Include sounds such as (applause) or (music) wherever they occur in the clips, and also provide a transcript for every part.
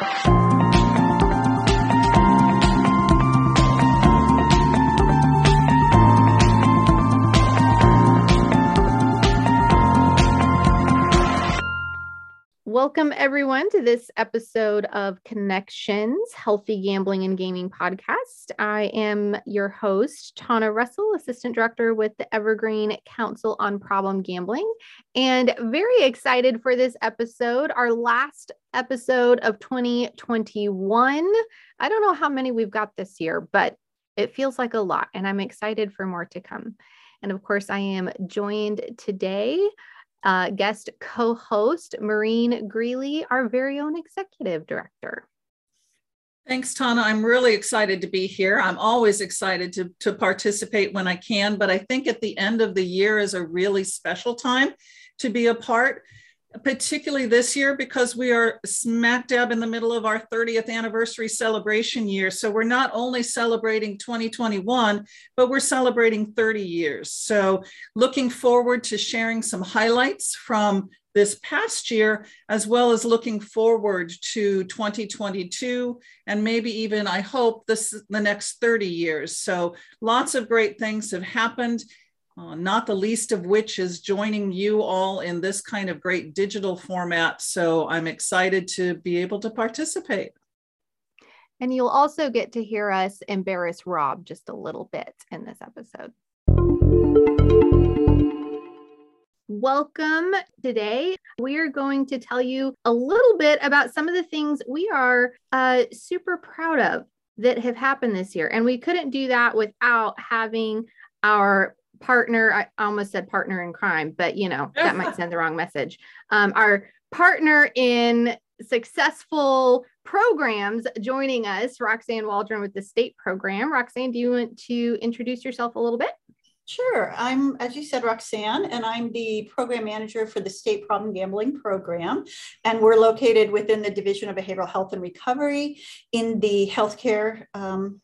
you Welcome, everyone, to this episode of Connections Healthy Gambling and Gaming Podcast. I am your host, Tana Russell, Assistant Director with the Evergreen Council on Problem Gambling, and very excited for this episode, our last episode of 2021. I don't know how many we've got this year, but it feels like a lot, and I'm excited for more to come. And of course, I am joined today uh, guest co host, Maureen Greeley, our very own executive director. Thanks, Tana. I'm really excited to be here. I'm always excited to, to participate when I can, but I think at the end of the year is a really special time to be a part particularly this year because we are smack dab in the middle of our 30th anniversary celebration year. So we're not only celebrating 2021, but we're celebrating 30 years. So looking forward to sharing some highlights from this past year, as well as looking forward to 2022 and maybe even, I hope, this the next 30 years. So lots of great things have happened uh, not the least of which is joining you all in this kind of great digital format. So I'm excited to be able to participate. And you'll also get to hear us embarrass Rob just a little bit in this episode. Welcome today. We are going to tell you a little bit about some of the things we are uh, super proud of that have happened this year. And we couldn't do that without having our partner i almost said partner in crime but you know that might (laughs) send the wrong message um, our partner in successful programs joining us roxanne waldron with the state program roxanne do you want to introduce yourself a little bit Sure. I'm, as you said, Roxanne, and I'm the program manager for the State Problem Gambling Program. And we're located within the Division of Behavioral Health and Recovery in the Healthcare um,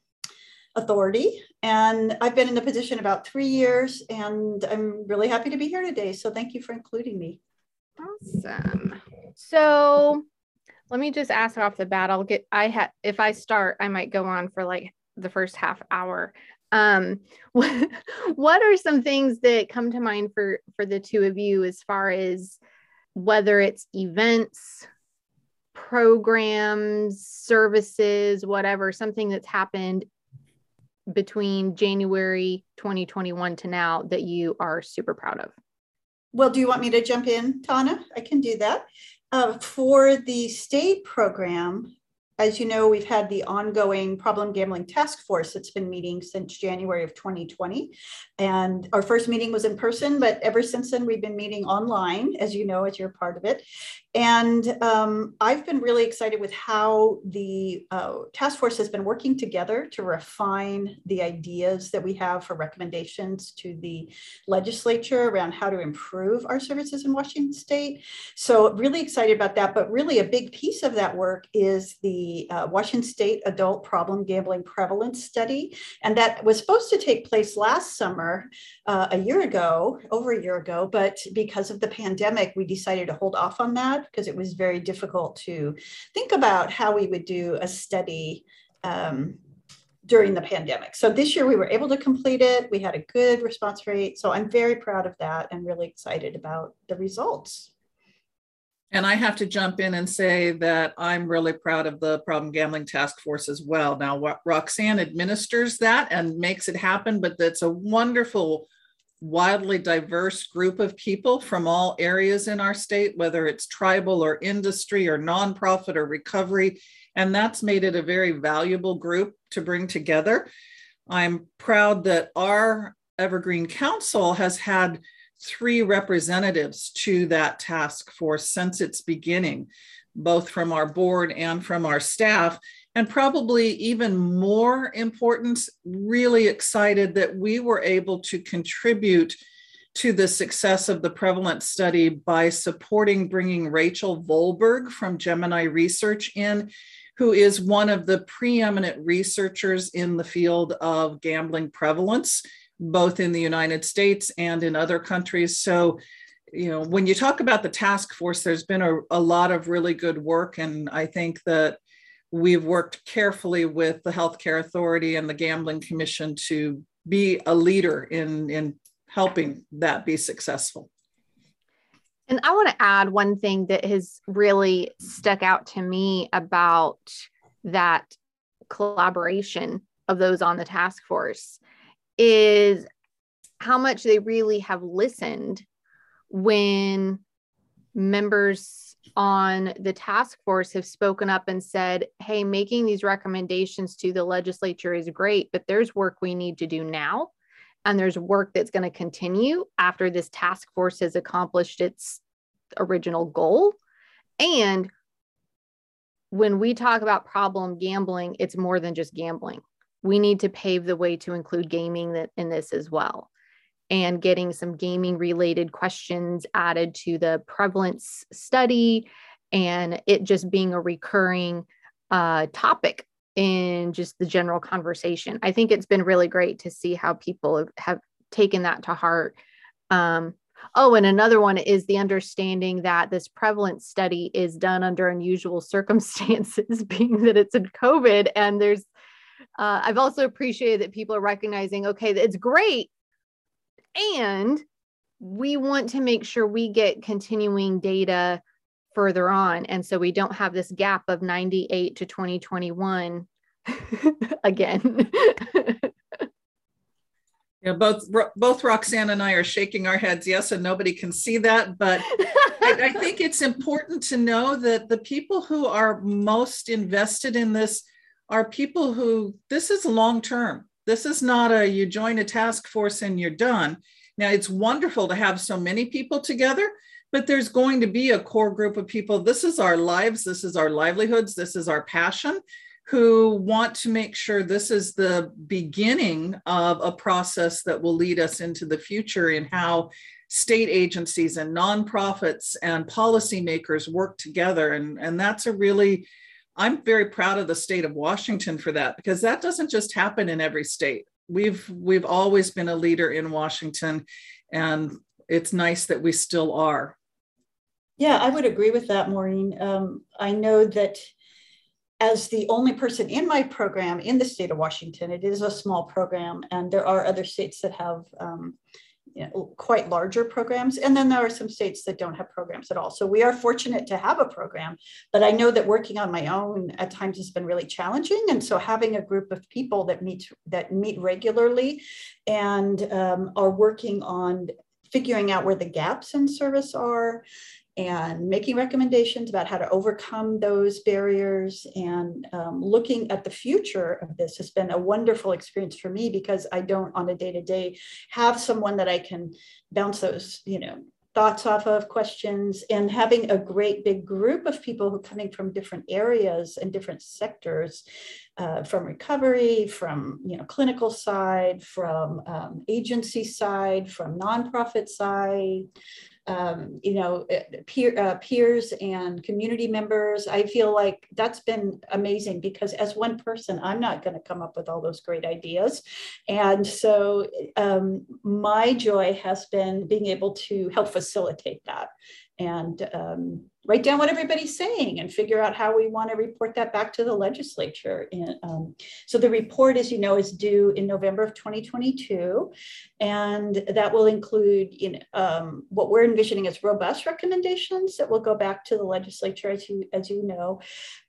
Authority. And I've been in the position about three years, and I'm really happy to be here today. So thank you for including me. Awesome. So let me just ask off the bat. I'll get, I had, if I start, I might go on for like the first half hour. Um, what, (laughs) what are some things that come to mind for, for the two of you as far as whether it's events, programs, services, whatever, something that's happened between January 2021 to now that you are super proud of? Well, do you want me to jump in, Tana? I can do that. Uh, for the state program, as you know, we've had the ongoing problem gambling task force that's been meeting since January of 2020. And our first meeting was in person, but ever since then, we've been meeting online, as you know, as you're part of it. And um, I've been really excited with how the uh, task force has been working together to refine the ideas that we have for recommendations to the legislature around how to improve our services in Washington state. So really excited about that. But really a big piece of that work is the uh, Washington State Adult Problem Gambling Prevalence Study. And that was supposed to take place last summer, uh, a year ago, over a year ago. But because of the pandemic, we decided to hold off on that because it was very difficult to think about how we would do a study um, during the pandemic. So this year we were able to complete it. We had a good response rate. So I'm very proud of that and really excited about the results. And I have to jump in and say that I'm really proud of the Problem Gambling Task Force as well. Now, Roxanne administers that and makes it happen, but that's a wonderful wildly diverse group of people from all areas in our state, whether it's tribal or industry or nonprofit or recovery. And that's made it a very valuable group to bring together. I'm proud that our Evergreen Council has had three representatives to that task force since its beginning, both from our board and from our staff. And probably even more important, really excited that we were able to contribute to the success of the prevalence study by supporting bringing Rachel Volberg from Gemini Research in, who is one of the preeminent researchers in the field of gambling prevalence, both in the United States and in other countries. So, you know, when you talk about the task force, there's been a, a lot of really good work. And I think that we've worked carefully with the Healthcare Authority and the Gambling Commission to be a leader in, in helping that be successful. And I want to add one thing that has really stuck out to me about that collaboration of those on the task force is how much they really have listened when members on the task force have spoken up and said, hey, making these recommendations to the legislature is great, but there's work we need to do now. And there's work that's going to continue after this task force has accomplished its original goal. And when we talk about problem gambling, it's more than just gambling. We need to pave the way to include gaming in this as well and getting some gaming related questions added to the prevalence study and it just being a recurring uh, topic in just the general conversation. I think it's been really great to see how people have, taken that to heart. Um, oh, and another one is the understanding that this prevalence study is done under unusual (laughs) circumstances, being that it's in COVID. And there's, uh, I've also appreciated that people are recognizing, okay, it's great and we want to make sure we get continuing data further on. And so we don't have this gap of 98 to 2021 (laughs) again. (laughs) yeah, both both Roxanne and I are shaking our heads yes, and nobody can see that. But I, I (laughs) think it's important to know that the people who are most invested in this are people who this is long term. This is not a you join a task force and you're done. Now, it's wonderful to have so many people together, but there's going to be a core group of people. This is our lives, this is our livelihoods, this is our passion, who want to make sure this is the beginning of a process that will lead us into the future in how state agencies and nonprofits and policymakers work together. And, and that's a really I'm very proud of the state of Washington for that because that doesn't just happen in every state. We've we've always been a leader in Washington and it's nice that we still are. Yeah, I would agree with that, Maureen. Um, I know that as the only person in my program in the state of Washington, it is a small program, and there are other states that have um, you know, quite larger programs. And then there are some states that don't have programs at all. So we are fortunate to have a program, but I know that working on my own at times has been really challenging. And so having a group of people that meet that meet regularly and um, are working on figuring out where the gaps in service are and making recommendations about how to overcome those barriers. And um, looking at the future of this has been a wonderful experience for me because I don't on a day to day have someone that I can bounce those, you know, thoughts off of questions and having a great big group of people who coming from different areas and different sectors uh, from recovery from you know clinical side from um, agency side from nonprofit side um, you know, eh, peer, uh, peers and community members. I feel like that's been amazing because as one person, I'm not going to come up with all those great ideas. And so um, my joy has been being able to help facilitate that and um, write down what everybody's saying and figure out how we want to report that back to the legislature. And, um, so the report, as you know, is due in November of 2022, and that will include you know, um, what we're envisioning as robust recommendations that will go back to the legislature, as you, as you know.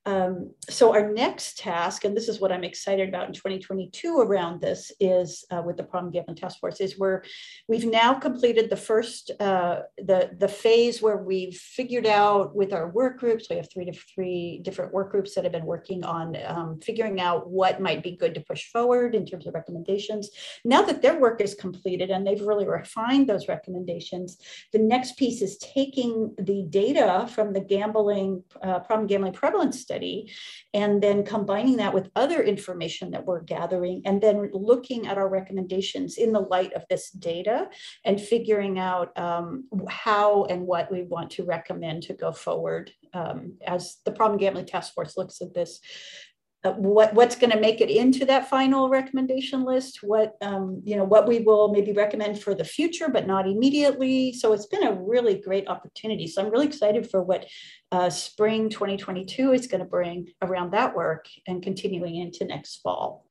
Um, so our next task, and this is what I'm excited about in 2022 around this, is uh, with the Problem Gambling Task Force, is where we've now completed the first, uh, the, the phase where we've figured out with our work groups. We have three to three different work groups that have been working on um, figuring out what might be good to push forward in terms of recommendations. Now that their work is completed and they've really refined those recommendations, the next piece is taking the data from the gambling uh, problem gambling prevalence study and then combining that with other information that we're gathering and then looking at our recommendations in the light of this data and figuring out um, how and what we want to recommend to go forward um, as the problem gambling task force looks at this uh, what what's going to make it into that final recommendation list what um, you know what we will maybe recommend for the future but not immediately. So it's been a really great opportunity. So i'm really excited for what uh, spring 2022 is going to bring around that work and continuing into next fall.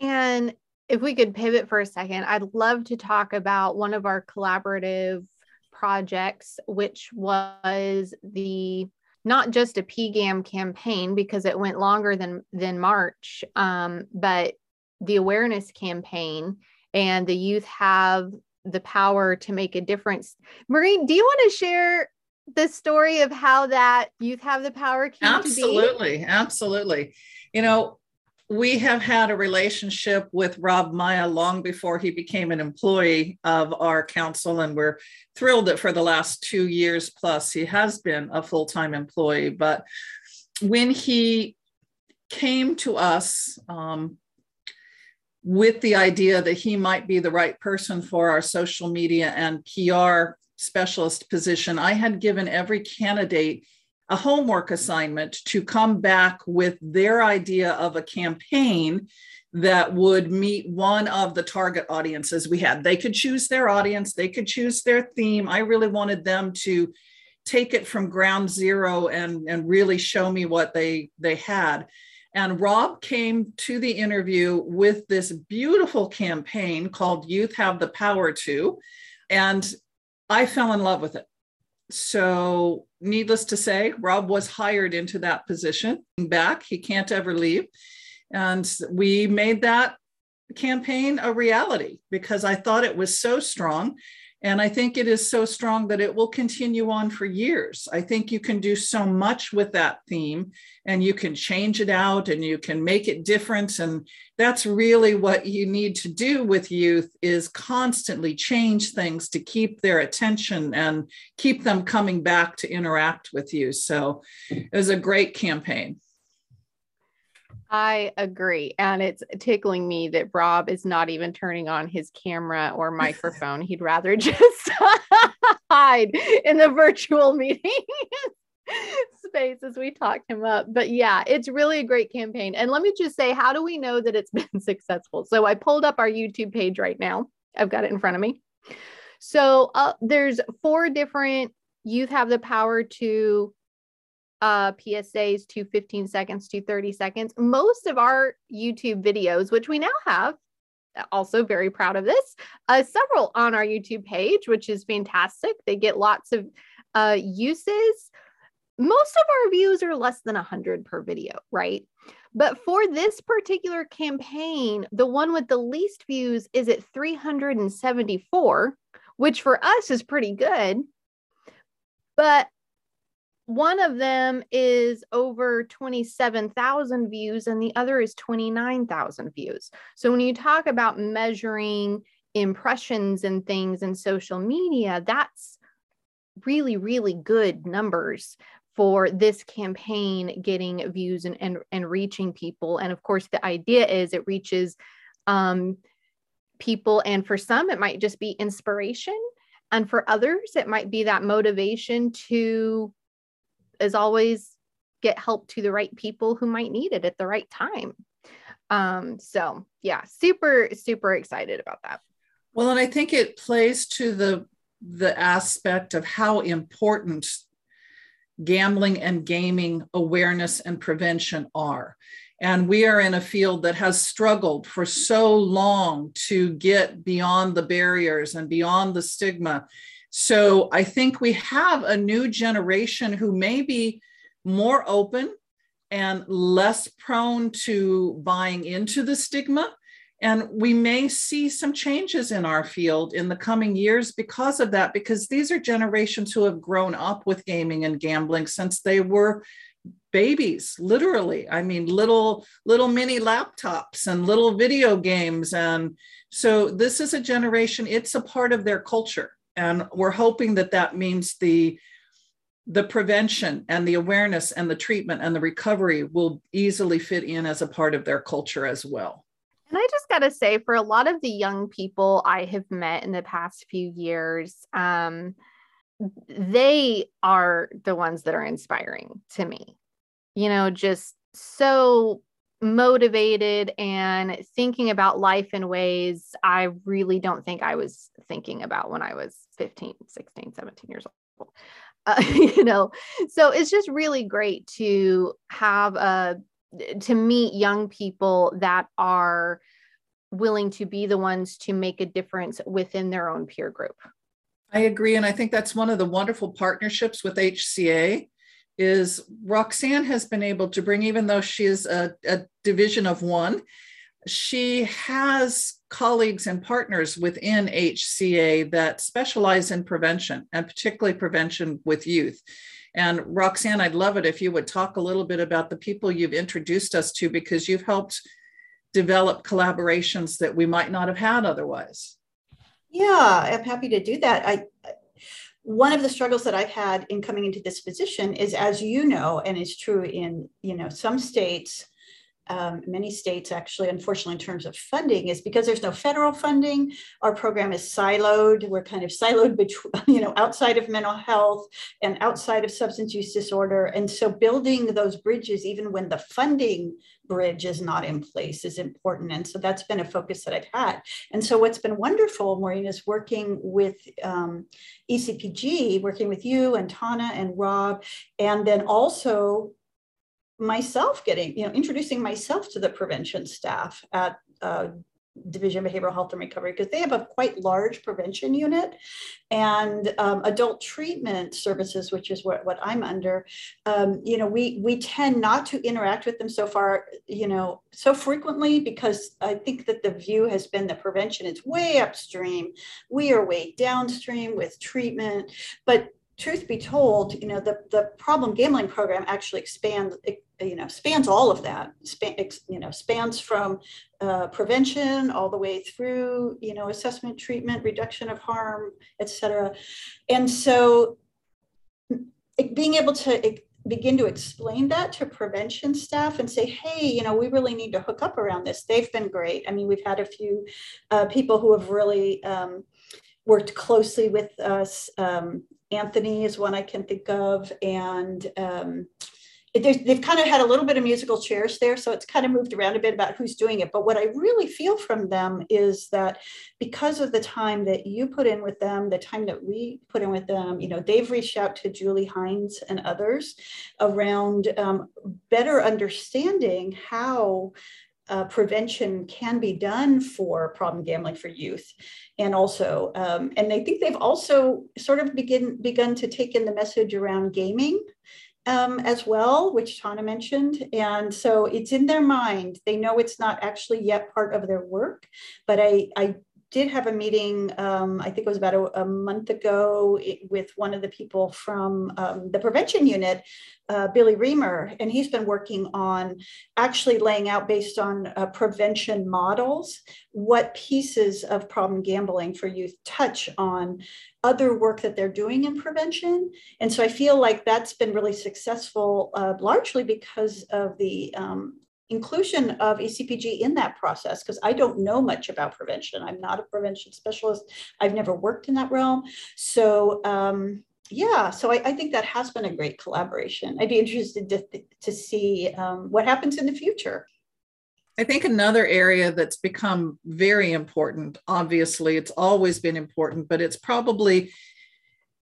And if we could pivot for a second i'd love to talk about one of our collaborative projects which was the not just a PGAM campaign because it went longer than than March, um, but the awareness campaign and the youth have the power to make a difference. Maureen, do you want to share the story of how that youth have the power absolutely, absolutely. You know, we have had a relationship with Rob Maya long before he became an employee of our council, and we're thrilled that for the last two years plus he has been a full time employee. But when he came to us um, with the idea that he might be the right person for our social media and PR specialist position, I had given every candidate a homework assignment to come back with their idea of a campaign that would meet one of the target audiences we had. They could choose their audience, they could choose their theme. I really wanted them to take it from ground zero and, and really show me what they, they had. And Rob came to the interview with this beautiful campaign called Youth Have the Power To. And I fell in love with it so needless to say rob was hired into that position back. He can't ever leave. And we made that campaign a reality because i thought it was so strong and I think it is so strong that it will continue on for years. I think you can do so much with that theme and you can change it out and you can make it different. And that's really what you need to do with youth is constantly change things to keep their attention and keep them coming back to interact with you. So it was a great campaign. I agree. And it's tickling me that Rob is not even turning on his camera or (laughs) microphone. He'd rather just (laughs) hide in the virtual (laughs) meeting space as we talk him up. But yeah, it's really a great campaign. And let me just say, how do we know that it's been successful? So I pulled up our YouTube page right now. I've got it in front of me. So uh, there's four different youth have the power to uh, PSAs to 15 seconds to 30 seconds. Most of our YouTube videos, which we now have, also very proud of this, uh, several on our YouTube page, which is fantastic. They get lots of uh, uses. Most of our views are less than 100 per video, right? But for this particular campaign, the one with the least views is at 374, which for us is pretty good. But one of them is over 27,000 views and the other is 29,000 views. So when you talk about measuring impressions and things in social media, that's really, really good numbers for this campaign getting views and, and, and reaching people. And of course, the idea is it reaches um, people, and for some, it might just be inspiration. And for others, it might be that motivation to as always get help to the right people who might need it at the right time. Um so yeah super super excited about that. Well and i think it plays to the the aspect of how important gambling and gaming awareness and prevention are. And we are in a field that has struggled for so long to get beyond the barriers and beyond the stigma so I think we have a new generation who may be more open and less prone to buying into the stigma. And we may see some changes in our field in the coming years because of that, because these are generations who have grown up with gaming and gambling since they were babies literally. I mean little little mini laptops and little video games. And so this is a generation it's a part of their culture and we're hoping that that means the the prevention and the awareness and the treatment and the recovery will easily fit in as a part of their culture as well. And I just got to say, for a lot of the young people I have met in the past few years, um, they are the ones that are inspiring to me. You know, just so motivated and thinking about life in ways I really don't think I was thinking about when I was 15, 16, 17 years old. (laughs) Uh, you know, so it's just really great to have a to meet young people that are willing to be the ones to make a difference within their own peer group. I agree. And I think that's one of the wonderful partnerships with HCA is Roxanne has been able to bring, even though she is a, a division of one, she has colleagues and partners within HCA that specialize in prevention and particularly prevention with youth. And Roxanne, I'd love it if you would talk a little bit about the people you've introduced us to because you've helped develop collaborations that we might not have had otherwise. Yeah, I'm happy to do that. I one of the struggles that I've had in coming into this position is, as you know, and is true in you know some states, um, many states actually, unfortunately, in terms of funding, is because there's no federal funding. Our program is siloed. We're kind of siloed between, (laughs) you know, outside of mental health and outside of substance use disorder. And so building those bridges, even when the funding bridge is not in place, is important. And so that's been a focus that I've had. And so what's been wonderful, Maureen, is working with um, ECPG, working with you and Tana and Rob, and then also myself getting, you know, introducing myself to the prevention staff at uh, Division of Behavioral Health and Recovery because they have a quite large prevention unit and um, adult treatment services, which is what, what I'm under. Um, you know, we we tend not to interact with them so far, you know, so frequently because I think that the view has been that prevention is way upstream. We are way downstream with treatment, but truth be told, you know, the, the problem gambling program actually expands, you know, spans all of that, span, you know, spans from uh, prevention all the way through, you know, assessment, treatment, reduction of harm, et cetera. And so it, being able to it, begin to explain that to prevention staff and say, hey, you know, we really need to hook up around this. They've been great. I mean, we've had a few uh, people who have really um, worked closely with us. Um, Anthony is one I can think of, and um, they've kind of had a little bit of musical chairs there, so it's kind of moved around a bit about who's doing it. But what I really feel from them is that because of the time that you put in with them, the time that we put in with them, you know, they've reached out to Julie Hynes and others around um, better understanding how uh, prevention can be done for problem gambling for youth. And also um, and i think they've also sort of begin begun to take in the message around gaming um, as well which tana mentioned. And so it's in their mind. They know it's not actually yet part of their work but i i did have a meeting, um, I think it was about a, a, month ago, with one of the people from um, the prevention unit, uh, Billy Reamer, and he's been working on actually laying out based on uh, prevention models what pieces of problem gambling for youth touch on other work that they're doing in prevention. And so I feel like that's been really successful, uh, largely because of the um, inclusion of ECPG in that process because I don't know much about prevention. I'm not a prevention specialist. I've never worked in that realm. So um, yeah, so I, I, think that has been a great collaboration. I'd be interested to, to see um, what happens in the future. I think another area that's become very important, obviously, it's always been important, but it's probably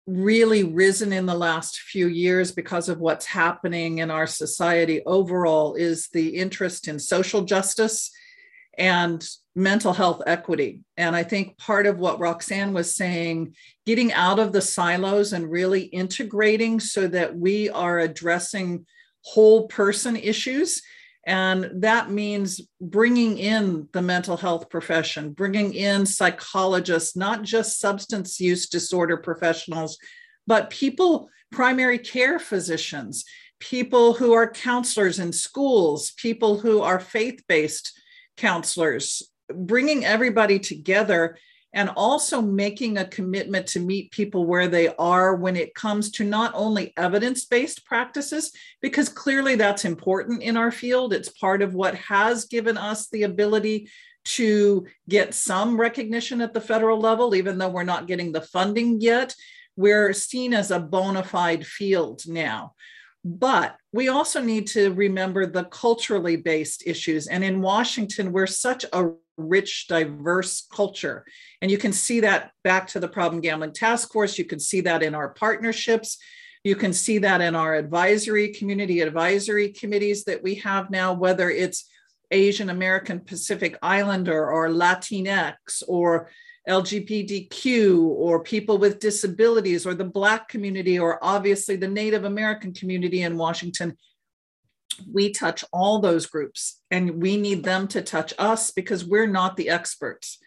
really risen in the last few years because of what's happening in our society overall is the interest in social justice and mental health equity. And I think part of what Roxanne was saying, getting out of the silos and really integrating so that we are addressing whole person issues and that means bringing in the mental health profession, bringing in psychologists, not just substance use disorder professionals, but people, primary care physicians, people who are counselors in schools, people who are faith based counselors, bringing everybody together and also making a commitment to meet people where they are when it comes to not only evidence based practices, because clearly that's important in our field. It's part of what has given us the ability to get some recognition at the federal level, even though we're not getting the funding yet. We're seen as a bona fide field now. But we also need to remember the culturally based issues. And in Washington, we're such a rich, diverse culture. And you can see that back to the Problem Gambling Task Force. You can see that in our partnerships. You can see that in our advisory community advisory committees that we have now, whether it's Asian American Pacific Islander or Latinx or LGBTQ or people with disabilities or the Black community or obviously the Native American community in Washington. We touch all those groups and we need them to touch us because we're not the experts.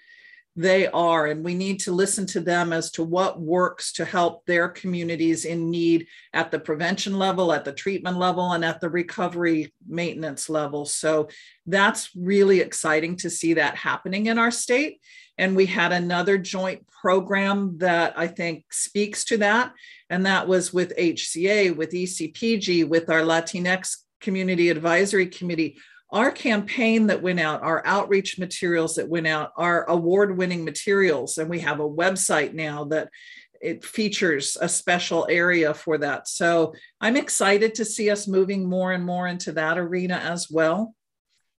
They are, and we need to listen to them as to what works to help their communities in need at the prevention level, at the treatment level, and at the recovery maintenance level. So that's really exciting to see that happening in our state. And we had another joint program that I think speaks to that. And that was with HCA, with ECPG, with our Latinx Community Advisory Committee. Our campaign that went out, our outreach materials that went out, our award winning materials. And we have a website now that it features a special area for that. So I'm excited to see us moving more and more into that arena as well.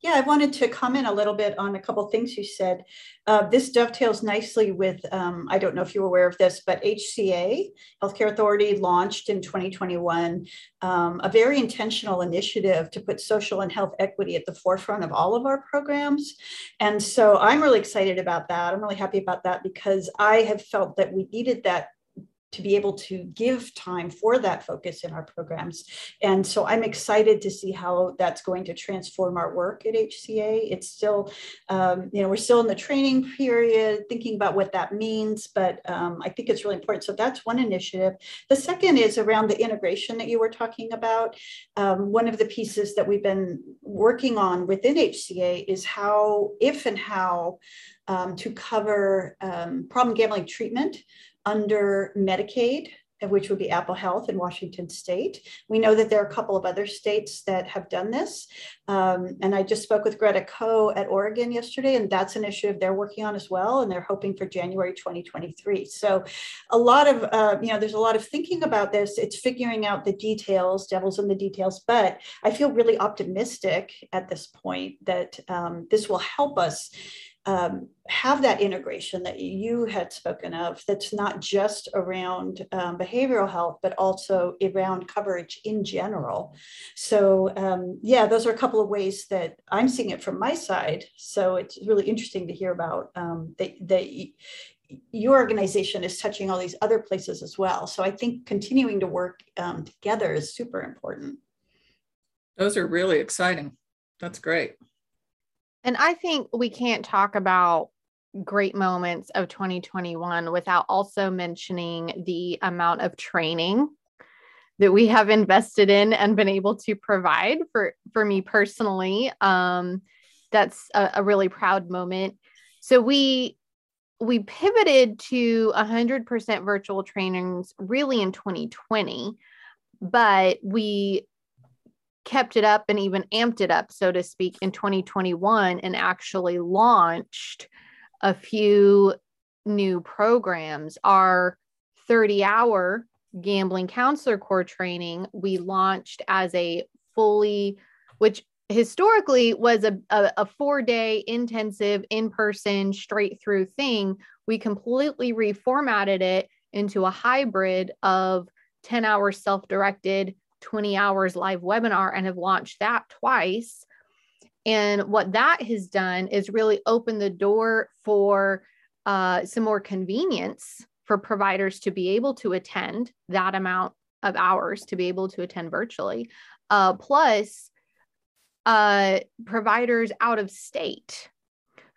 Yeah, I wanted to comment a little bit on a couple things you said. Uh, this dovetails nicely with, um, I don't know if you're aware of this, but HCA, Healthcare Authority, launched in 2021 um, a very intentional initiative to put social and health equity at the forefront of all of our programs. And so I'm really excited about that. I'm really happy about that because I have felt that we needed that to be able to give time for that focus in our programs. And so I'm excited to see how that's going to transform our work at HCA. It's still, um, you know, we're still in the training period, thinking about what that means, but um, I think it's really important. So that's one initiative. The second is around the integration that you were talking about. Um, one of the pieces that we've been working on within HCA is how, if and how, um, to cover um, problem gambling treatment under Medicaid, which would be Apple Health in Washington State. We know that there are a couple of other states that have done this. Um, and I just spoke with Greta Coe at Oregon yesterday, and that's an issue they're working on as well. And they're hoping for January 2023. So a lot of, uh, you know, there's a lot of thinking about this. It's figuring out the details, devil's in the details. But I feel really optimistic at this point that um, this will help us um, have that integration that you had spoken of that's not just around um, behavioral health but also around coverage in general. So um, yeah those are a couple of ways that i'm seeing it from my side. So it's really interesting to hear about um, that, that your organization is touching all these other places as well. So i think continuing to work um, together is super important. Those are really exciting. That's great and I think we can't talk about great moments of 2021 without also mentioning the amount of training that we have invested in and been able to provide for for me personally. Um, that's a, a really proud moment. So we we pivoted to 100% virtual trainings really in 2020 but we kept it up and even amped it up, so to speak, in 2021 and actually launched a few new programs. Our 30 hour gambling counselor core training, we launched as a fully, which historically was a, a, a four day intensive in person straight through thing. We completely reformatted it into a hybrid of 10 hour self directed 20 hours live webinar and have launched that twice. And what that has done is really open the door for uh, some more convenience for providers to be able to attend that amount of hours to be able to attend virtually. Uh, plus, uh, providers out of state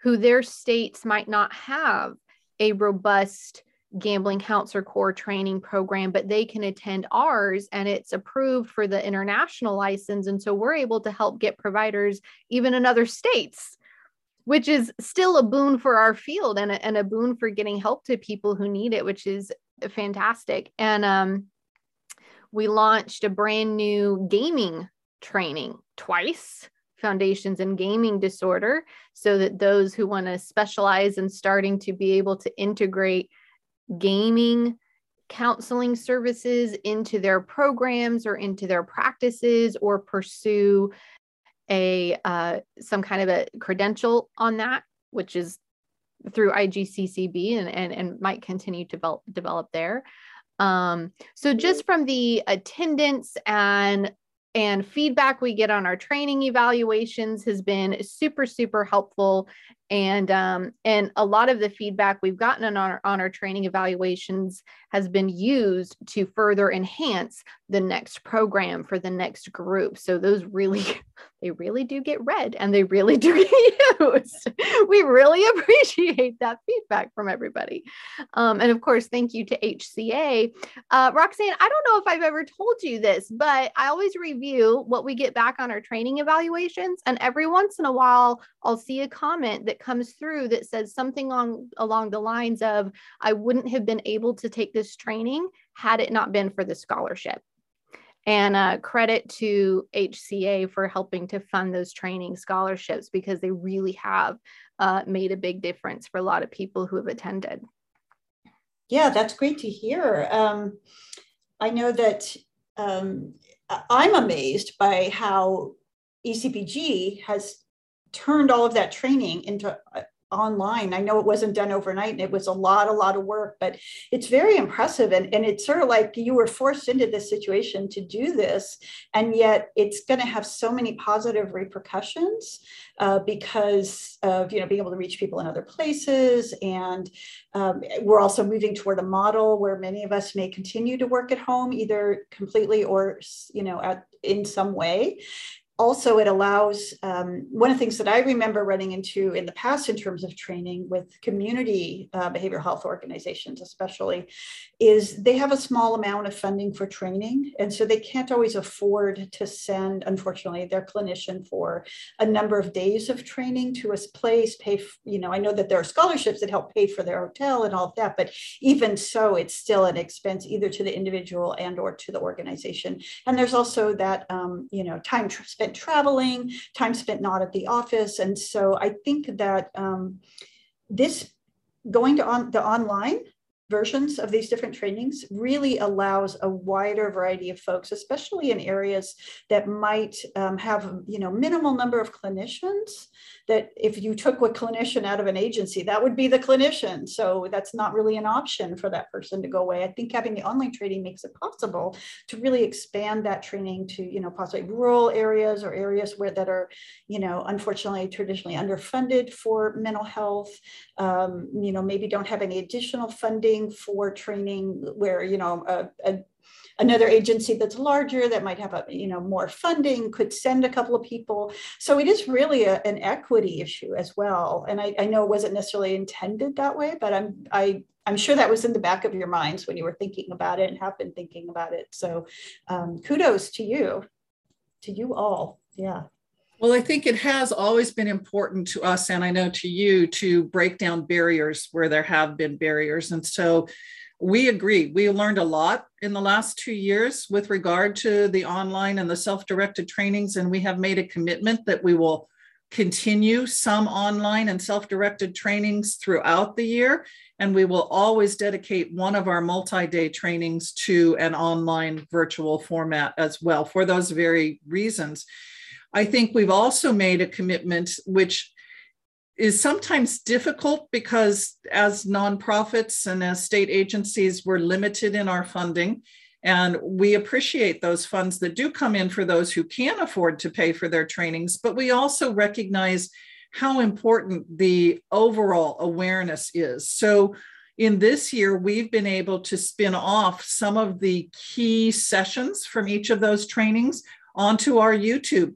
who their states might not have a robust gambling counselor core training program, but they can attend ours and it's approved for the international license. And so we're able to help get providers even in other states, which is still a boon for our field and a, and a boon for getting help to people who need it, which is fantastic. And um, we launched a brand new gaming training twice foundations in gaming disorder so that those who want to specialize in starting to be able to integrate gaming counseling services into their programs or into their practices or pursue a uh, some kind of a credential on that which is through IGCCB and, and, and might continue to develop, develop there. Um, so just from the attendance and and feedback we get on our training evaluations has been super super helpful and um, and a lot of the feedback we've gotten on our, on our training evaluations has been used to further enhance the next program for the next group. So those really (laughs) they really do get read and they really do get (laughs) used. We really appreciate that feedback from everybody. Um, and of course thank you to hca uh, roxanne i don't know if i've ever told you this but i always review what we get back on our training evaluations. And every once in a while i'll see a comment that comes through that says something on along the lines of i wouldn't have been able to take this training had it not been for the scholarship. And uh, credit to hca for helping to fund those training scholarships because they really have uh, made a big difference for a lot of people who have attended. Yeah that's great to hear. Um, i know that um, i'm amazed by how ecpg has turned all of that training into uh, online. I know it wasn't done overnight and it was a lot, a lot of work, but it's very impressive. And, and it's sort of like you were forced into this situation to do this. And yet it's going to have so many positive repercussions uh, because of, you know, being able to reach people in other places. And um, we're also moving toward a model where many of us may continue to work at home, either completely or, you know, at, in some way also it allows um, one of the things that i remember running into in the past in terms of training with community uh, behavioral health organizations especially is they have a small amount of funding for training and so they can't always afford to send unfortunately their clinician for a number of days of training to a place pay you know i know that there are scholarships that help pay for their hotel and all of that but even so it's still an expense either to the individual and or to the organization. And there's also that um, you know time spent spent traveling, time spent not at the office. And so I think that um, this going to on the online versions of these different trainings really allows a wider variety of folks, especially in areas that might um, have you know minimal number of clinicians that if you took a clinician out of an agency, that would be the clinician. So that's not really an option for that person to go away. I think having the online training makes it possible to really expand that training to, you know, possibly rural areas or areas where that are, you know, unfortunately traditionally underfunded for mental health. Um, you know, maybe don't have any additional funding for training where, you know, a, a another agency that's larger that might have a you know more funding could send a couple of people. So it is really a, an equity issue as well. And I, I know it wasn't necessarily intended that way but i'm i i'm sure that was in the back of your minds when you were thinking about it and have been thinking about it. So um, kudos to you to you all. Yeah. Well, I think it has always been important to us, and I know to you, to break down barriers where there have been barriers. And so we agree. We learned a lot in the last two years with regard to the online and the self directed trainings, and we have made a commitment that we will continue some online and self directed trainings throughout the year. And we will always dedicate one of our multi day trainings to an online virtual format as well for those very reasons. I think we've also made a commitment, which is sometimes difficult because as nonprofits and as state agencies, we're limited in our funding. And we appreciate those funds that do come in for those who can afford to pay for their trainings, but we also recognize how important the overall awareness is. So, in this year, we've been able to spin off some of the key sessions from each of those trainings onto our YouTube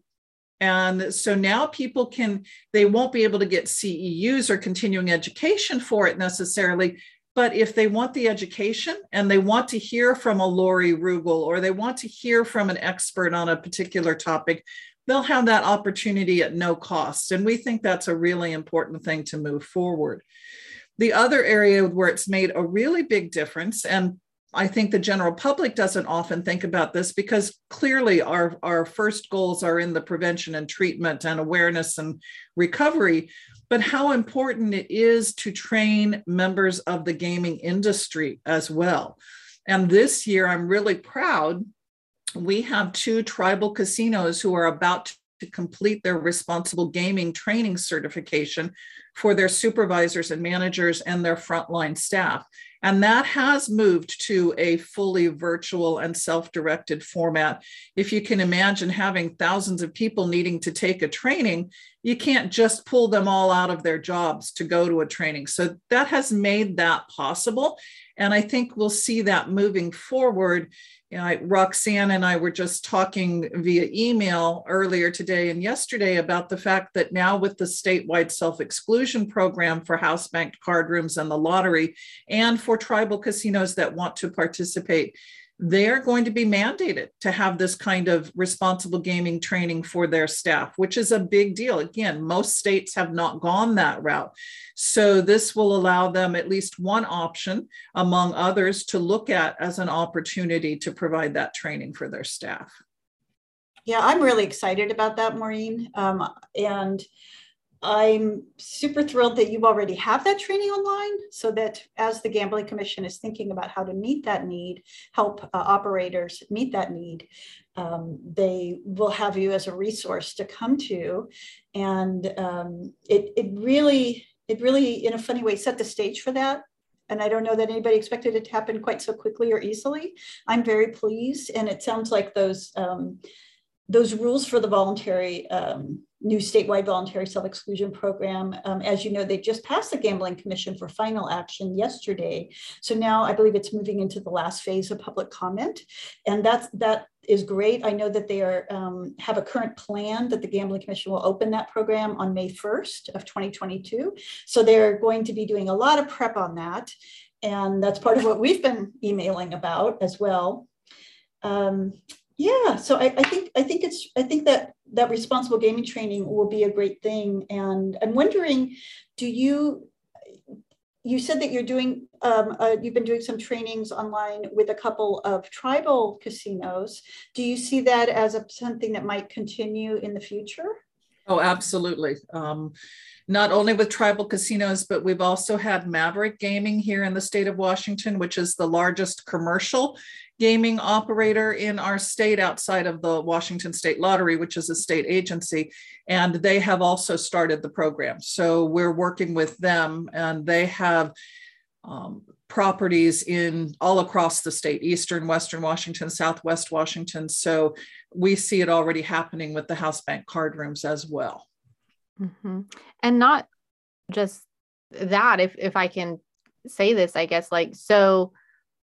and so now people can, they won't be able to get CEUs or continuing education for it necessarily. But if they want the education and they want to hear from a Lori Rugle or they want to hear from an expert on a particular topic, they'll have that opportunity at no cost. And we think that's a really important thing to move forward. The other area where it's made a really big difference, and I think the general public doesn't often think about this because clearly our, our first goals are in the prevention and treatment and awareness and recovery, but how important it is to train members of the gaming industry as well. And this year, I'm really proud. We have two tribal casinos who are about to complete their responsible gaming training certification for their supervisors and managers and their frontline staff. And that has moved to a fully virtual and self directed format. If you can imagine having thousands of people needing to take a training, you can't just pull them all out of their jobs to go to a training. So that has made that possible. And I think we'll see that moving forward you know, Roxanne and I were just talking via email earlier today and yesterday about the fact that now with the statewide self exclusion program for house banked card rooms and the lottery, and for tribal casinos that want to participate, they're going to be mandated to have this kind of responsible gaming training for their staff, which is a big deal. Again, most states have not gone that route. So, this will allow them at least one option among others to look at as an opportunity to provide that training for their staff. Yeah, I'm really excited about that, Maureen. Um, and I'm super thrilled that you already have that training online so that as the Gambling Commission is thinking about how to meet that need, help uh, operators meet that need, um, they will have you as a resource to come to. And um, it, it really, it really, in a funny way, set the stage for that. And I don't know that anybody expected it to happen quite so quickly or easily. I'm very pleased. And it sounds like those, um, those rules for the voluntary um, new statewide voluntary self-exclusion program. Um, as you know, they just passed the Gambling Commission for final action yesterday. So now I believe it's moving into the last phase of public comment. And that's, that is great. I know that they are um, have a current plan that the Gambling Commission will open that program on May 1st of 2022. So they're going to be doing a lot of prep on that. And that's part of what we've been emailing about as well. Um, yeah, so I, I, think I think it's I think that that responsible gaming training will be a great thing. And I'm wondering, do you you said that you're doing um, uh, you've been doing some trainings online with a couple of tribal casinos. Do you see that as a, something that might continue in the future? Oh, absolutely. Um, not only with tribal casinos, but we've also had Maverick Gaming here in the state of Washington, which is the largest commercial gaming operator in our state outside of the Washington State Lottery, which is a state agency. And they have also started the program. So we're working with them, and they have um, properties in all across the state eastern western washington southwest washington so we see it already happening with the house bank card rooms as well mm-hmm. and not just that if if i can say this i guess like so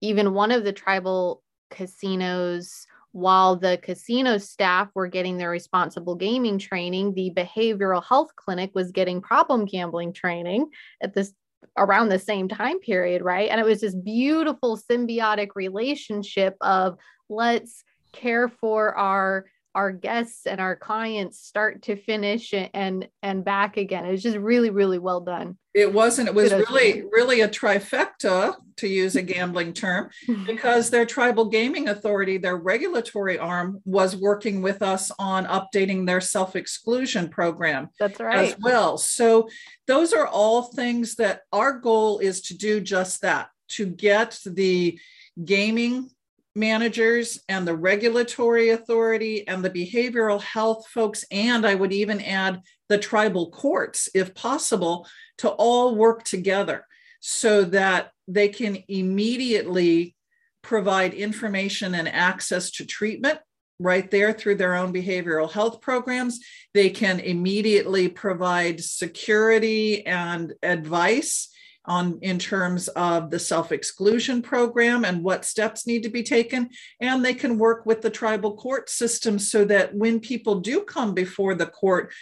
even one of the tribal casinos while the casino staff were getting their responsible gaming training the behavioral health clinic was getting problem gambling training at this around the same time period right? And it was this beautiful symbiotic relationship of let's care for our our guests and our clients start to finish and and back again. It was just really, really well done. It wasn't. It was really, really a trifecta, to use a gambling term, (laughs) because their tribal gaming authority, their regulatory arm, was working with us on updating their self-exclusion program. That's right. As well. So those are all things that our goal is to do just that, to get the gaming managers and the regulatory authority and the behavioral health folks, and I would even add the tribal courts, if possible, to all work together so that they can immediately provide information and access to treatment right there through their own behavioral health programs. They can immediately provide security and advice on in terms of the self-exclusion program and what steps need to be taken. And they can work with the tribal court system so that when people do come before the court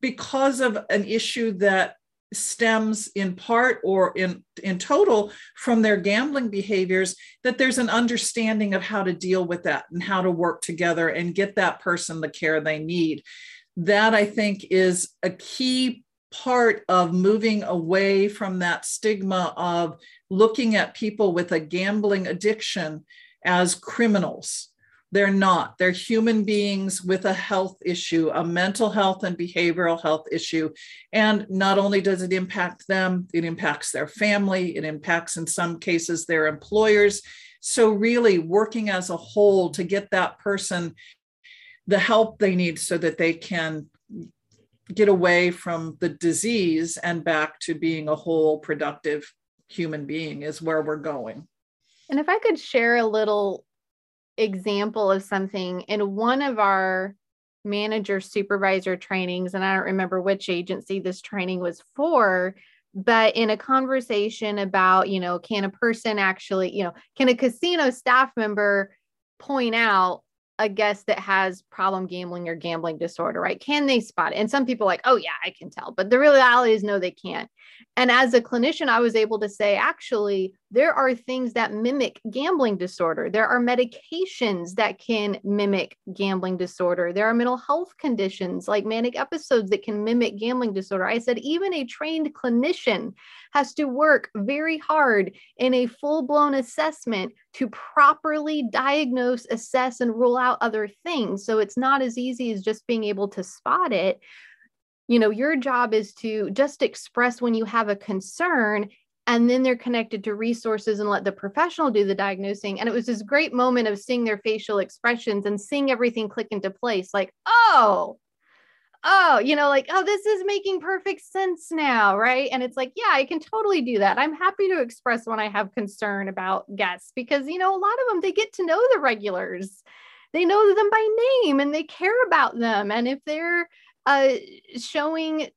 because of an issue that stems in part or in in total from their gambling behaviors that there's an understanding of how to deal with that and how to work together and get that person the care they need. That i think is a key part of moving away from that stigma of looking at people with a gambling addiction as criminals. They're not. They're human beings with a health issue, a mental health and behavioral health issue. And not only does it impact them, it impacts their family, it impacts, in some cases, their employers. So, really working as a whole to get that person the help they need so that they can get away from the disease and back to being a whole productive human being is where we're going. And if I could share a little example of something in one of our manager supervisor trainings, and I don't remember which agency this training was for, but in a conversation about, you know, can a person actually, you know, can a casino staff member point out a guest that has problem gambling or gambling disorder, right? Can they spot it? And some people like, oh yeah, I can tell. But the reality is no, they can't. And as a clinician, I was able to say, actually, there are things that mimic gambling disorder. There are medications that can mimic gambling disorder. There are mental health conditions like manic episodes that can mimic gambling disorder. I said, even a trained clinician has to work very hard in a full blown assessment to properly diagnose, assess, and rule out other things. So it's not as easy as just being able to spot it you know your job is to just express when you have a concern and then they're connected to resources and let the professional do the diagnosing and it was this great moment of seeing their facial expressions and seeing everything click into place like oh oh you know like oh this is making perfect sense now right? And it's like yeah i can totally do that. I'm happy to express when i have concern about guests because you know a lot of them they get to know the regulars. They know them by name and they care about them. And if they're uh, showing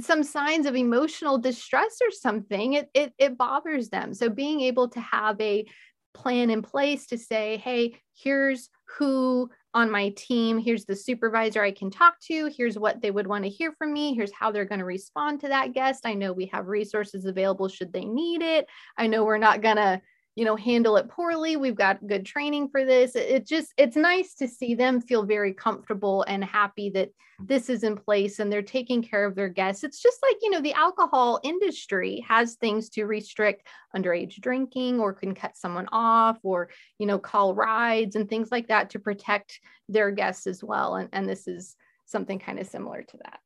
some signs of emotional distress or something, it, it, it bothers them. So being able to have a plan in place to say, hey, here's who on my team, here's the supervisor I can talk to, here's what they would want to hear from me, here's how they're going to respond to that guest. I know we have resources available should they need it. I know we're not going to you know handle it poorly. We've got good training for this. It just it's nice to see them feel very comfortable and happy that this is in place and they're taking care of their guests. It's just like you know the alcohol industry has things to restrict underage drinking or can cut someone off or you know call rides and things like that to protect their guests as well. And, and this is something kind of similar to that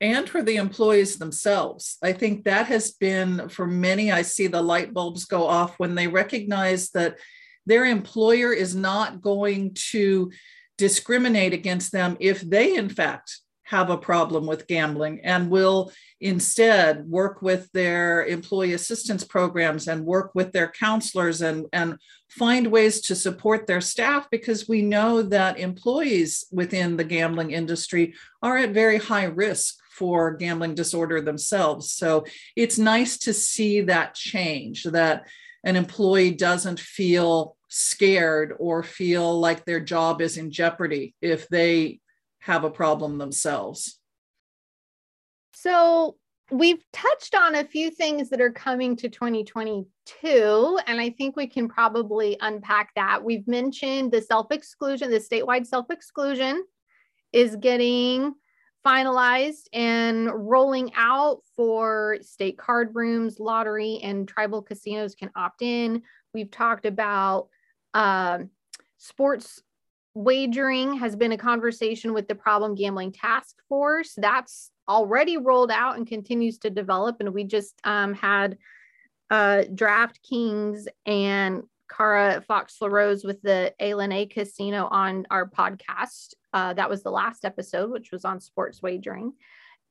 and for the employees themselves. I think that has been for many, I see the light bulbs go off when they recognize that their employer is not going to discriminate against them if they, in fact, have a problem with gambling and will instead work with their employee assistance programs and work with their counselors and, and find ways to support their staff because we know that employees within the gambling industry are at very high risk for gambling disorder themselves. So it's nice to see that change that an employee doesn't feel scared or feel like their job is in jeopardy if they have a problem themselves. So we've touched on a few things that are coming to 2022 and i think we can probably unpack that we've mentioned the self-exclusion the statewide self-exclusion is getting finalized and rolling out for state card rooms, lottery, and tribal casinos can opt in. We've talked about uh, sports wagering has been a conversation with the problem gambling task force that's already rolled out and continues to develop and we just um, had uh, DraftKings and Cara Fox LaRose with the A Casino on our podcast. Uh, that was the last episode, which was on sports wagering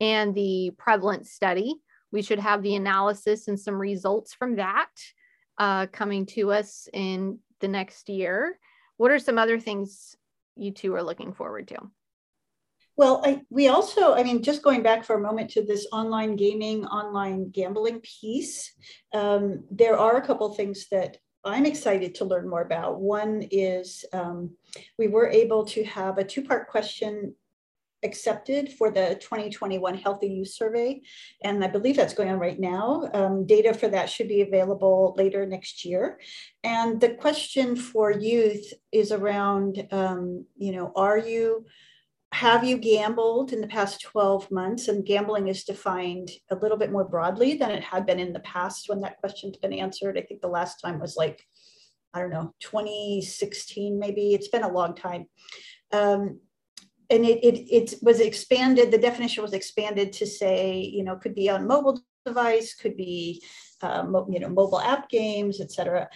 and the prevalence study. We should have the analysis and some results from that uh, coming to us in the next year. What are some other things you two are looking forward to? Well, I, we also, I mean, just going back for a moment to this online gaming, online gambling piece, um, there are a couple things that I'm excited to learn more about. One is um, we were able to have a two part question accepted for the 2021 Healthy Youth Survey. And I believe that's going on right now. Um, data for that should be available later next year. And the question for youth is around, um, you know, are you have you gambled in the past 12 months? And gambling is defined a little bit more broadly than it had been in the past when that question's been answered. I think the last time was like, I don't know, 2016, maybe. It's been a long time. Um, and it, it, it was expanded, the definition was expanded to say, you know, could be on mobile device, could be, uh, mo- you know, mobile app games, et cetera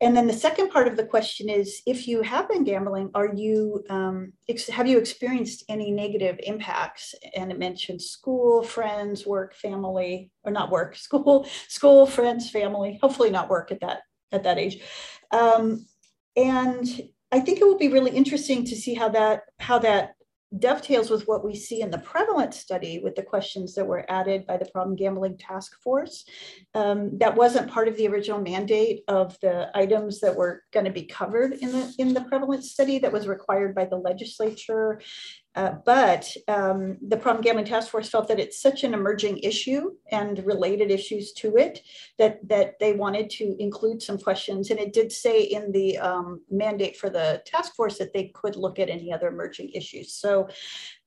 and then the second part of the question is if you have been gambling are you um, have you experienced any negative impacts? And it mentioned school friends work family or not work (laughs) school school friends family hopefully not work at that at that age. Um, and i think it will be really interesting to see how that how that dovetails with what we see in the prevalence study with the questions that were added by the problem gambling task force. Um, that wasn't part of the original mandate of the items that were going to be covered in the in the prevalence study that was required by the legislature uh, but um, the problem gambling task force felt that it's such an emerging issue and related issues to it that that they wanted to include some questions. And it did say in the um, mandate for the task force that they could look at any other emerging issues. So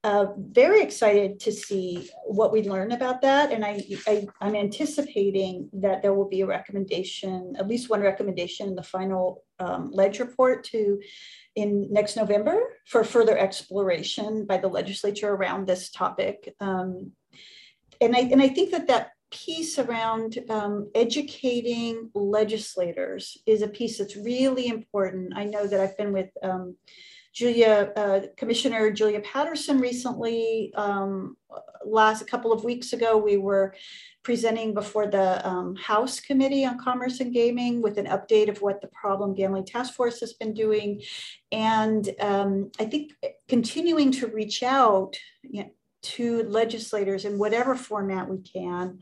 uh, very excited to see what we learn about that and I, I i'm anticipating that there will be a recommendation at least one recommendation in the final um, ledge report to in next November for further exploration by the legislature around this topic. Um, and, I, and I think that that piece around um, educating legislators is a piece that's really important. I know that I've been with um, Julia, uh, Commissioner Julia Patterson recently. Um, last a couple of weeks ago, we were presenting before the um, House Committee on Commerce and Gaming with an update of what the Problem Gambling Task Force has been doing. And um, I think continuing to reach out you know, to legislators in whatever format we can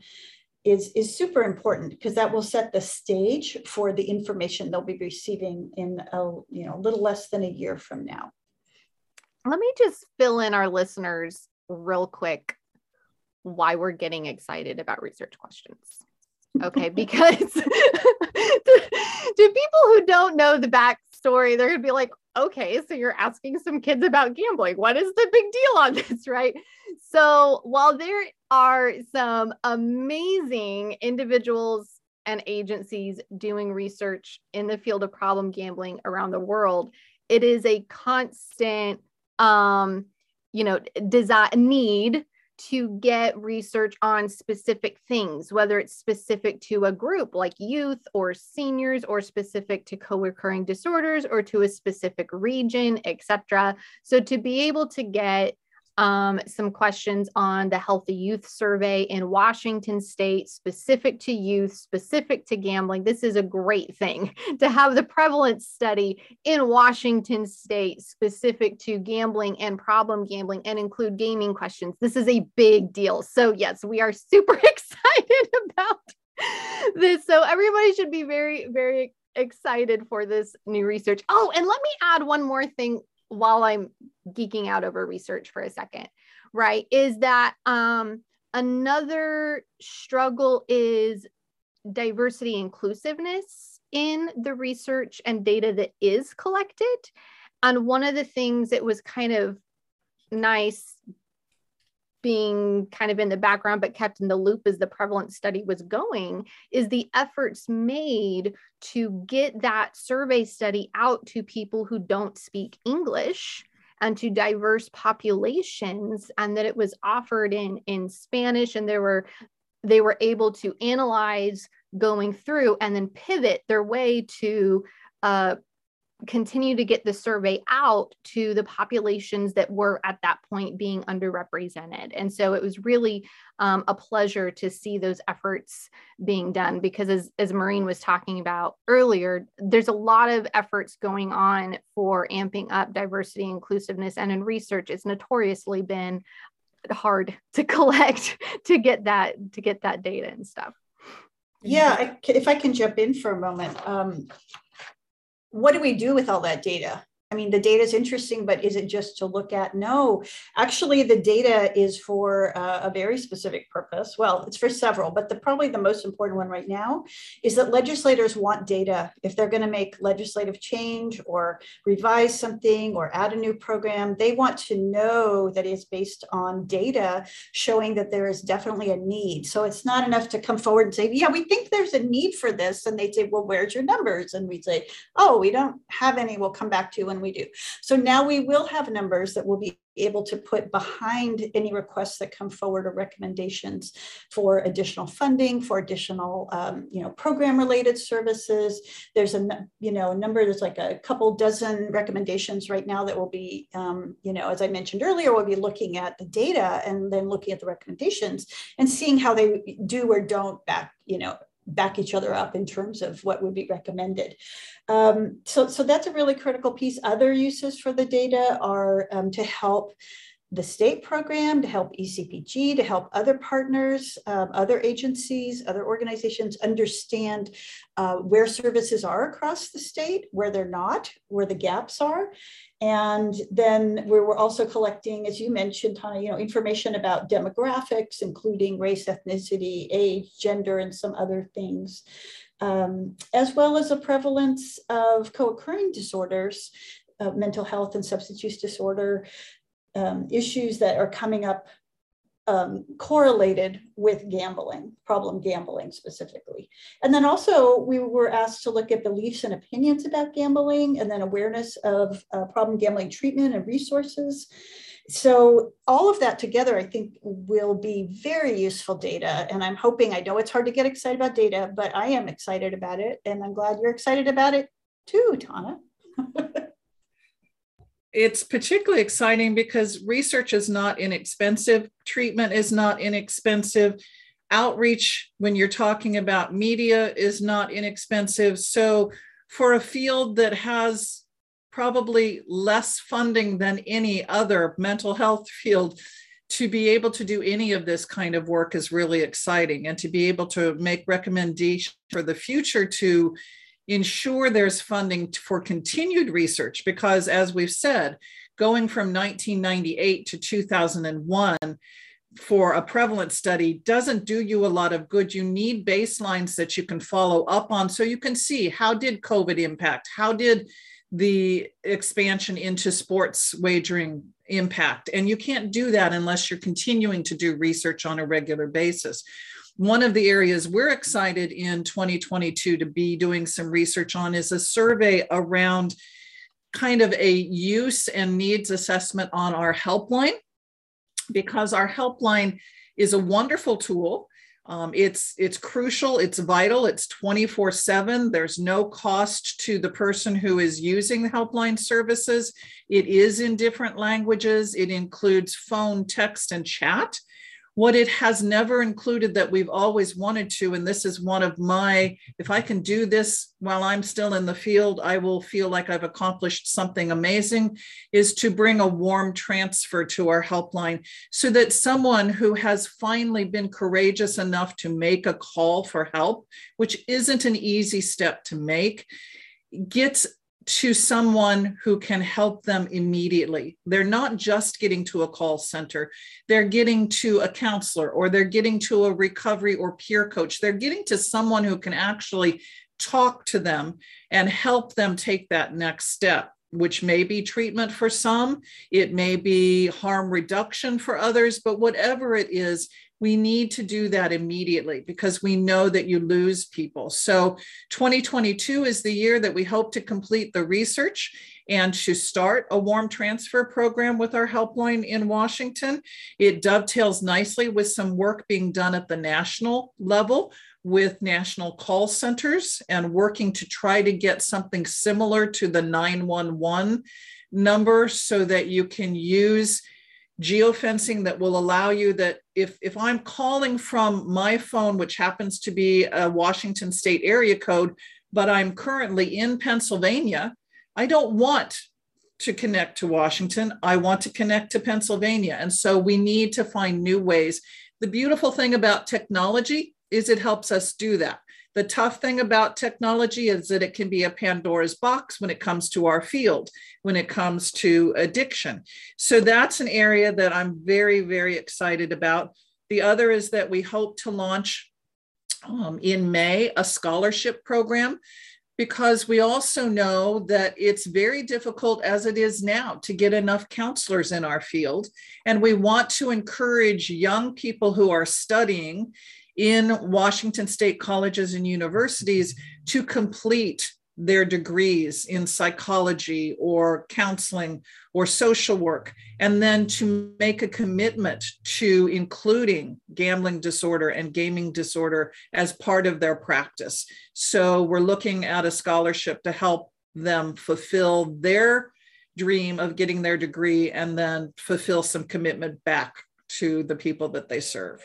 is, is super important because that will set the stage for the information they'll be receiving in a you know a little less than a year from now. Let me just fill in our listeners real quick why we're getting excited about research questions. Okay, (laughs) because (laughs) to, to people who don't know the backstory, they're gonna be like, okay, so you're asking some kids about gambling. What is the big deal on (laughs) this, right? So while there are some amazing individuals and agencies doing research in the field of problem gambling around the world, it is a constant um, you know, desire need to get research on specific things, whether it's specific to a group like youth or seniors, or specific to co-occurring disorders or to a specific region, etc. So to be able to get um, some questions on the Healthy Youth Survey in Washington State, specific to youth, specific to gambling. This is a great thing (laughs) to have the prevalence study in Washington State, specific to gambling and problem gambling, and include gaming questions. This is a big deal. So, yes, we are (laughs) super (laughs) excited about this. So, everybody should be very, very excited for this new research. Oh, and let me add one more thing while I'm geeking out over research for a second, right? Is that um, another struggle is diversity inclusiveness in the research and data that is collected. And one of the things that was kind of nice being kind of in the background but kept in the loop as the prevalence study was going is the efforts made to get that survey study out to people who don't speak English and to diverse populations and that it was offered in in Spanish and there were they were able to analyze going through and then pivot their way to uh, continue to get the survey out to the populations that were at that point being underrepresented. And so it was really um, a pleasure to see those efforts being done because, as, as Maureen was talking about earlier, there's a lot of efforts going on for amping up diversity, inclusiveness, and in research, it's notoriously been hard (laughs) to collect to get that to get that data and stuff. Yeah, I, if I can jump in for a moment. Um, what do we do with all that data? I mean, the data is interesting, but is it just to look at? No, actually, the data is for uh, a very specific purpose. Well, it's for several, but the probably the most important one right now is that legislators want data. If they're going to make legislative change or revise something or add a new program, they want to know that it's based on data showing that there is definitely a need. So it's not enough to come forward and say, "Yeah, we think there's a need for this," and they say, "Well, where's your numbers?" And we say, "Oh, we don't have any. We'll come back to you." Than we do. So now we will have numbers that we'll be able to put behind any requests that come forward or recommendations for additional funding, for additional, um, you know, program related services. There's a, you know, a number, there's like a couple dozen recommendations right now that will be, um, you know, as I mentioned earlier, we'll be looking at the data and then looking at the recommendations and seeing how they do or don't back, you know, back each other up in terms of what would be recommended. Um, so, so that's a really critical piece. Other uses for the data are um, to help the state program, to help ECPG, to help other partners, um, other agencies, other organizations understand uh, where services are across the state, where they're not, where the gaps are. And then we were also collecting, as you mentioned, Tana, you know, information about demographics, including race, ethnicity, age, gender, and some other things, um, as well as the prevalence of co-occurring disorders, uh, mental health and substance use disorder, um, issues that are coming up um, correlated with gambling, problem gambling specifically. And then also we were asked to look at beliefs and opinions about gambling and then awareness of uh, problem gambling treatment and resources. So all of that together, I think will be very useful data. And I'm hoping, I know it's hard to get excited about data, but I am excited about it. And I'm glad you're excited about it too, Tana. (laughs) it's particularly exciting because research is not inexpensive, treatment is not inexpensive, outreach when you're talking about media is not inexpensive. So, for a field that has probably less funding than any other mental health (laughs) field, to be able to do any of this kind of work is really exciting and to be able to make recommendations for the future to ensure there's funding for continued research because, as we've said, going from 1998 to 2001 for a prevalence study doesn't do you a lot of good. You need baselines that you can follow up on so you can see how did COVID impact? How did the expansion into sports wagering impact? And you can't do that unless you're continuing to do research on a regular basis one of the areas we're excited in 2022 to be doing some research on is a survey around kind of a use and needs assessment on our helpline. Because our helpline is a wonderful tool. Um, it's it's crucial it's vital it's 24 7 there's no cost to the person who is using the helpline services. It is in different languages. It includes phone text and chat what it has never included that we've always wanted to and this is one of my if i can do this while i'm still in the field i will feel like i've accomplished something amazing is to bring a warm transfer to our helpline so that someone who has finally been courageous enough to make a call for help which isn't an easy step to make gets to someone who can help them immediately. They're not just getting to a call center, they're getting to a counselor or they're getting to a recovery or peer coach. They're getting to someone who can actually talk to them and help them take that next step. Which may be treatment for some, it may be harm reduction for others, but whatever it is, we need to do that immediately because we know that you lose people. So 2022 is the year that we hope to complete the research and to start a warm transfer program with our helpline in Washington. It dovetails nicely with some work being done at the national level with national call centers and working to try to get something similar to the 911 number so that you can use geofencing that will allow you that if if i'm calling from my phone which happens to be a washington state area code but i'm currently in pennsylvania i don't want to connect to washington. I want to connect to pennsylvania. And so we need to find new ways. The beautiful thing about technology is it helps us do that the tough thing about technology is that it can be a Pandora's box when it comes to our field, when it comes to addiction. So that's an area that I'm very, very excited about. The other is that we hope to launch um, in May a scholarship program because we also know that it's very difficult as it is now to get enough counselors in our field. And we want to encourage young people who are studying in Washington state colleges and universities to complete their degrees in psychology or counseling or social work, and then to make a commitment to including gambling disorder and gaming disorder as part of their practice. So we're looking at a scholarship to help them fulfill their dream of getting their degree and then fulfill some commitment back to the people that they serve.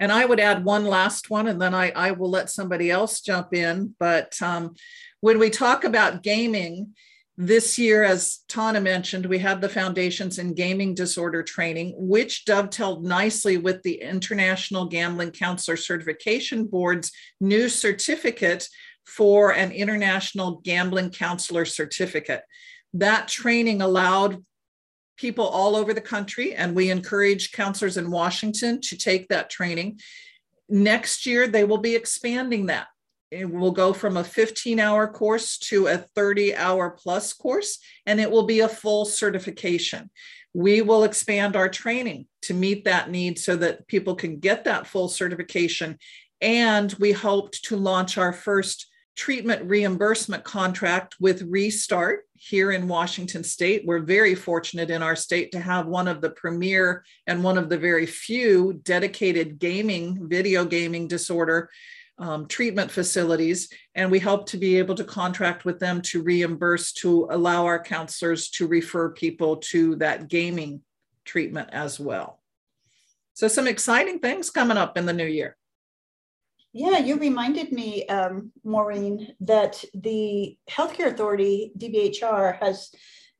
And I would add one last one, and then I, I will let somebody else jump in. But um, when we talk about gaming, this year, as Tana mentioned, we had the Foundations in Gaming Disorder training, which dovetailed nicely with the International Gambling Counselor Certification Board's new certificate for an International Gambling Counselor Certificate. That training allowed people all over the country, and we encourage counselors in Washington to take that training. Next year, they will be expanding that. It will go from a 15 hour course to a 30 hour plus course, and it will be a full certification. We will expand our training to meet that need so that people can get that full certification. And we hoped to launch our first treatment reimbursement contract with Restart here in Washington state. We're very fortunate in our state to have one of the premier and one of the very few dedicated gaming, video gaming disorder um, treatment facilities. And we hope to be able to contract with them to reimburse to allow our counselors to refer people to that gaming treatment as well. So, some exciting things coming up in the new year. Yeah, you reminded me, um, Maureen, that the Healthcare Authority, DBHR, has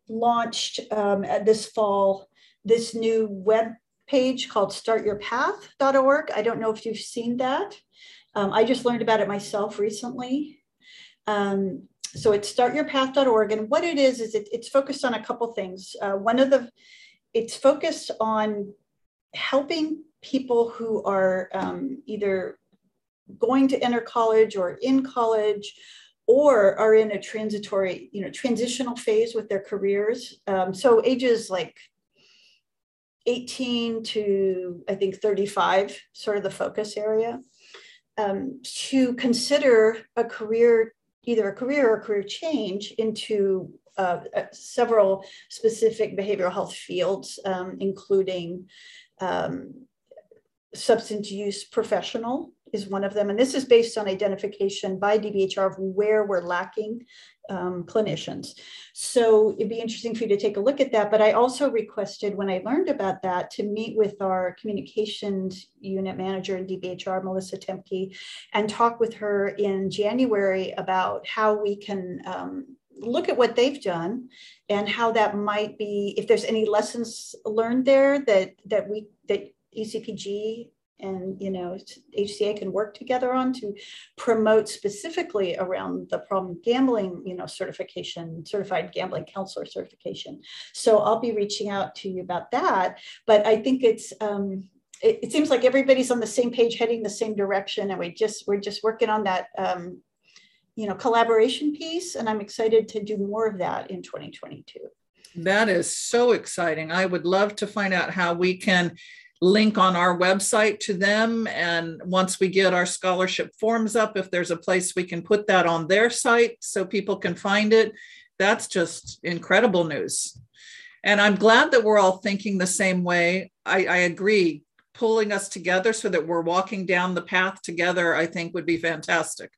launched um, this fall this new web page called startyourpath.org. I don't know if you've seen that. Um, I just learned about it myself recently. Um, so it's startyourpath.org. And what it is, is it, it's focused on a couple things. Uh, one of the, it's focused on helping people who are um, either going to enter college or in college or are in a transitory, you know, transitional phase with their careers. Um, so ages like 18 to I think 35, sort of the focus area, um, to consider a career, either a career or career change into uh, uh, several specific behavioral health fields, um, including um, substance use professional is one of them. And this is based on identification by DBHR of where we're lacking um, clinicians. So it'd be interesting for you to take a look at that. But I also requested when I learned about that to meet with our communications unit manager in DBHR, Melissa Temke, and talk with her in January about how we can um, look at what they've done and how that might be if there's any lessons learned there that that we that ECPG and you know HCA can work together on to promote specifically around the problem gambling you know certification certified gambling counselor certification so I'll be reaching out to you about that but I think it's um, it, it, seems like everybody's on the same page heading the same direction and we just we're just working on that um, you know collaboration piece and I'm excited to do more of that in 2022 that is so exciting. I would love to find out how we can link on our website to them. And once we get our scholarship forms up, if there's a place we can put that on their site so people can find it, that's just incredible news. And I'm glad that we're all thinking the same way. I, I agree. Pulling us together so that we're walking down the path together, I think would be fantastic.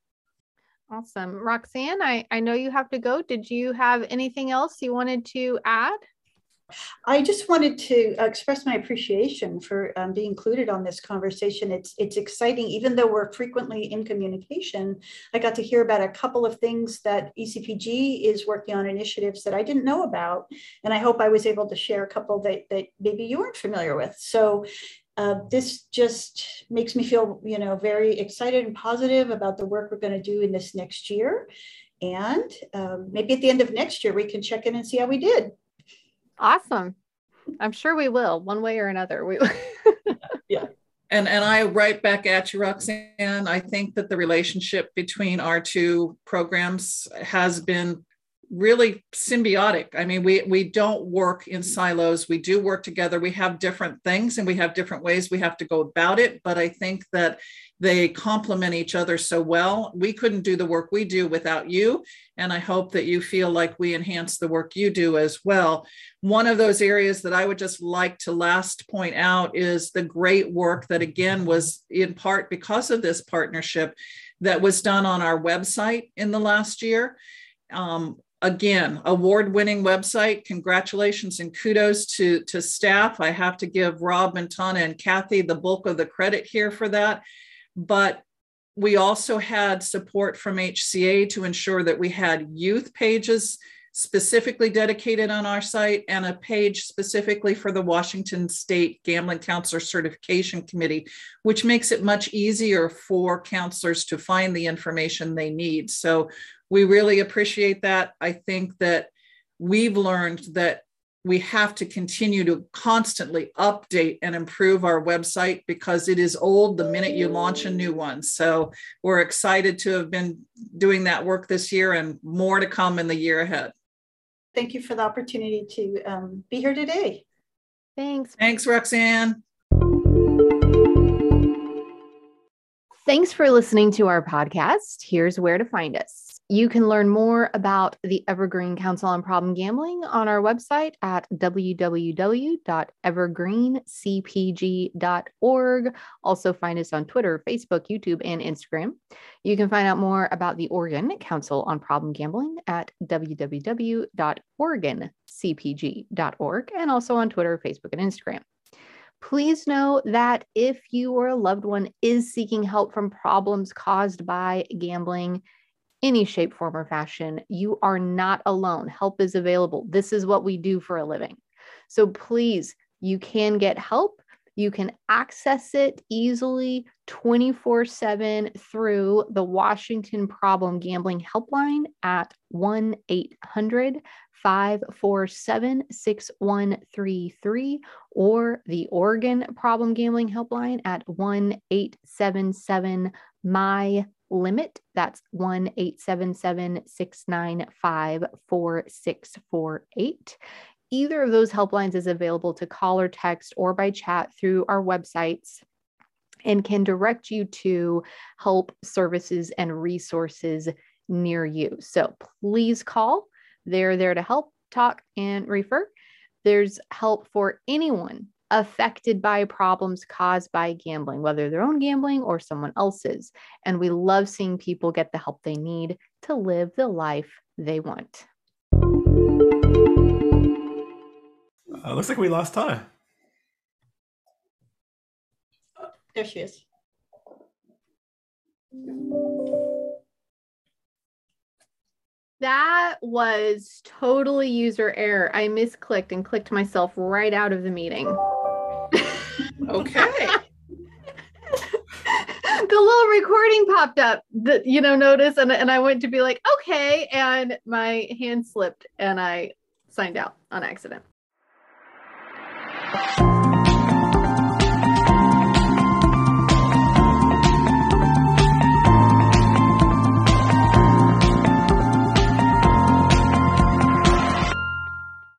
Awesome. Roxanne, I, I know you have to go. Did you have anything else you wanted to add? I just wanted to express my appreciation for um, being included on this conversation. It's it's exciting, even though we're frequently in communication. I got to hear about a couple of things that ECPG is working on initiatives that I didn't know about, and I hope I was able to share a couple that that maybe you weren't familiar with. So. Uh, this just makes me feel, you know, very excited and positive about the work we're going to do in this next year. And um, maybe at the end of next year, we can check in and see how we did. Awesome. I'm sure we will, one way or another. We (laughs) yeah. And and I write back at you, Roxanne. I think that the relationship between our two programs has been really symbiotic. I mean, we we don't work in silos. We do work together. We have different things and we have different ways we have to go about it. But I think that they complement each other so well. We couldn't do the work we do without you. And I hope that you feel like we enhance the work you do as well. One of those areas that I would just like to last point out is the great work that, again, was in part because of this partnership that was done on our website in the last year. Um, again, award winning website. Congratulations and kudos to, to staff. I have to give Rob, Montana, and Kathy the bulk of the credit here for that. But we also had support from HCA to ensure that we had youth pages specifically dedicated on our site and a page specifically for the Washington State Gambling Counselor Certification Committee, which makes it much easier for counselors to find the information they need. So we really appreciate that. I think that we've learned that we have to continue to constantly update and improve our website because it is old the minute you launch a new one. So we're excited to have been doing that work this year and more to come in the year ahead. Thank you for the opportunity to um, be here today. Thanks. Thanks, Roxanne. Thanks for listening to our podcast. Here's where to find us. You can learn more about the Evergreen Council on Problem Gambling on our website at www.evergreencpg.org. Also, find us on Twitter, Facebook, YouTube, and Instagram. You can find out more about the Oregon Council on Problem Gambling at www.oregoncpg.org and also on Twitter, Facebook, and Instagram. Please know that if you or a loved one is seeking help from problems caused by gambling, any shape, form, or fashion, you are not alone. Help is available. This is what we do for a living. So please, you can get help. You can access it easily 24 7 through the Washington Problem Gambling Helpline at 1 800 547 6133 or the Oregon Problem Gambling Helpline at 1 877 MY limit. That's 1 877 695 4648. Either of those helplines is available to call or text or by chat through our websites and can direct you to help services and resources near you. So please call. They're there to help, talk, and refer. There's help for anyone affected by problems caused by gambling, whether their own gambling or someone else's. And we love seeing people get the help they need to live the life they want. Uh, looks like we lost Tana. There she is. That was totally user error. I misclicked and clicked myself right out of the meeting. Okay. (laughs) the little recording popped up that you know notice and, and i went to be like okay and my hand slipped and i signed out on accident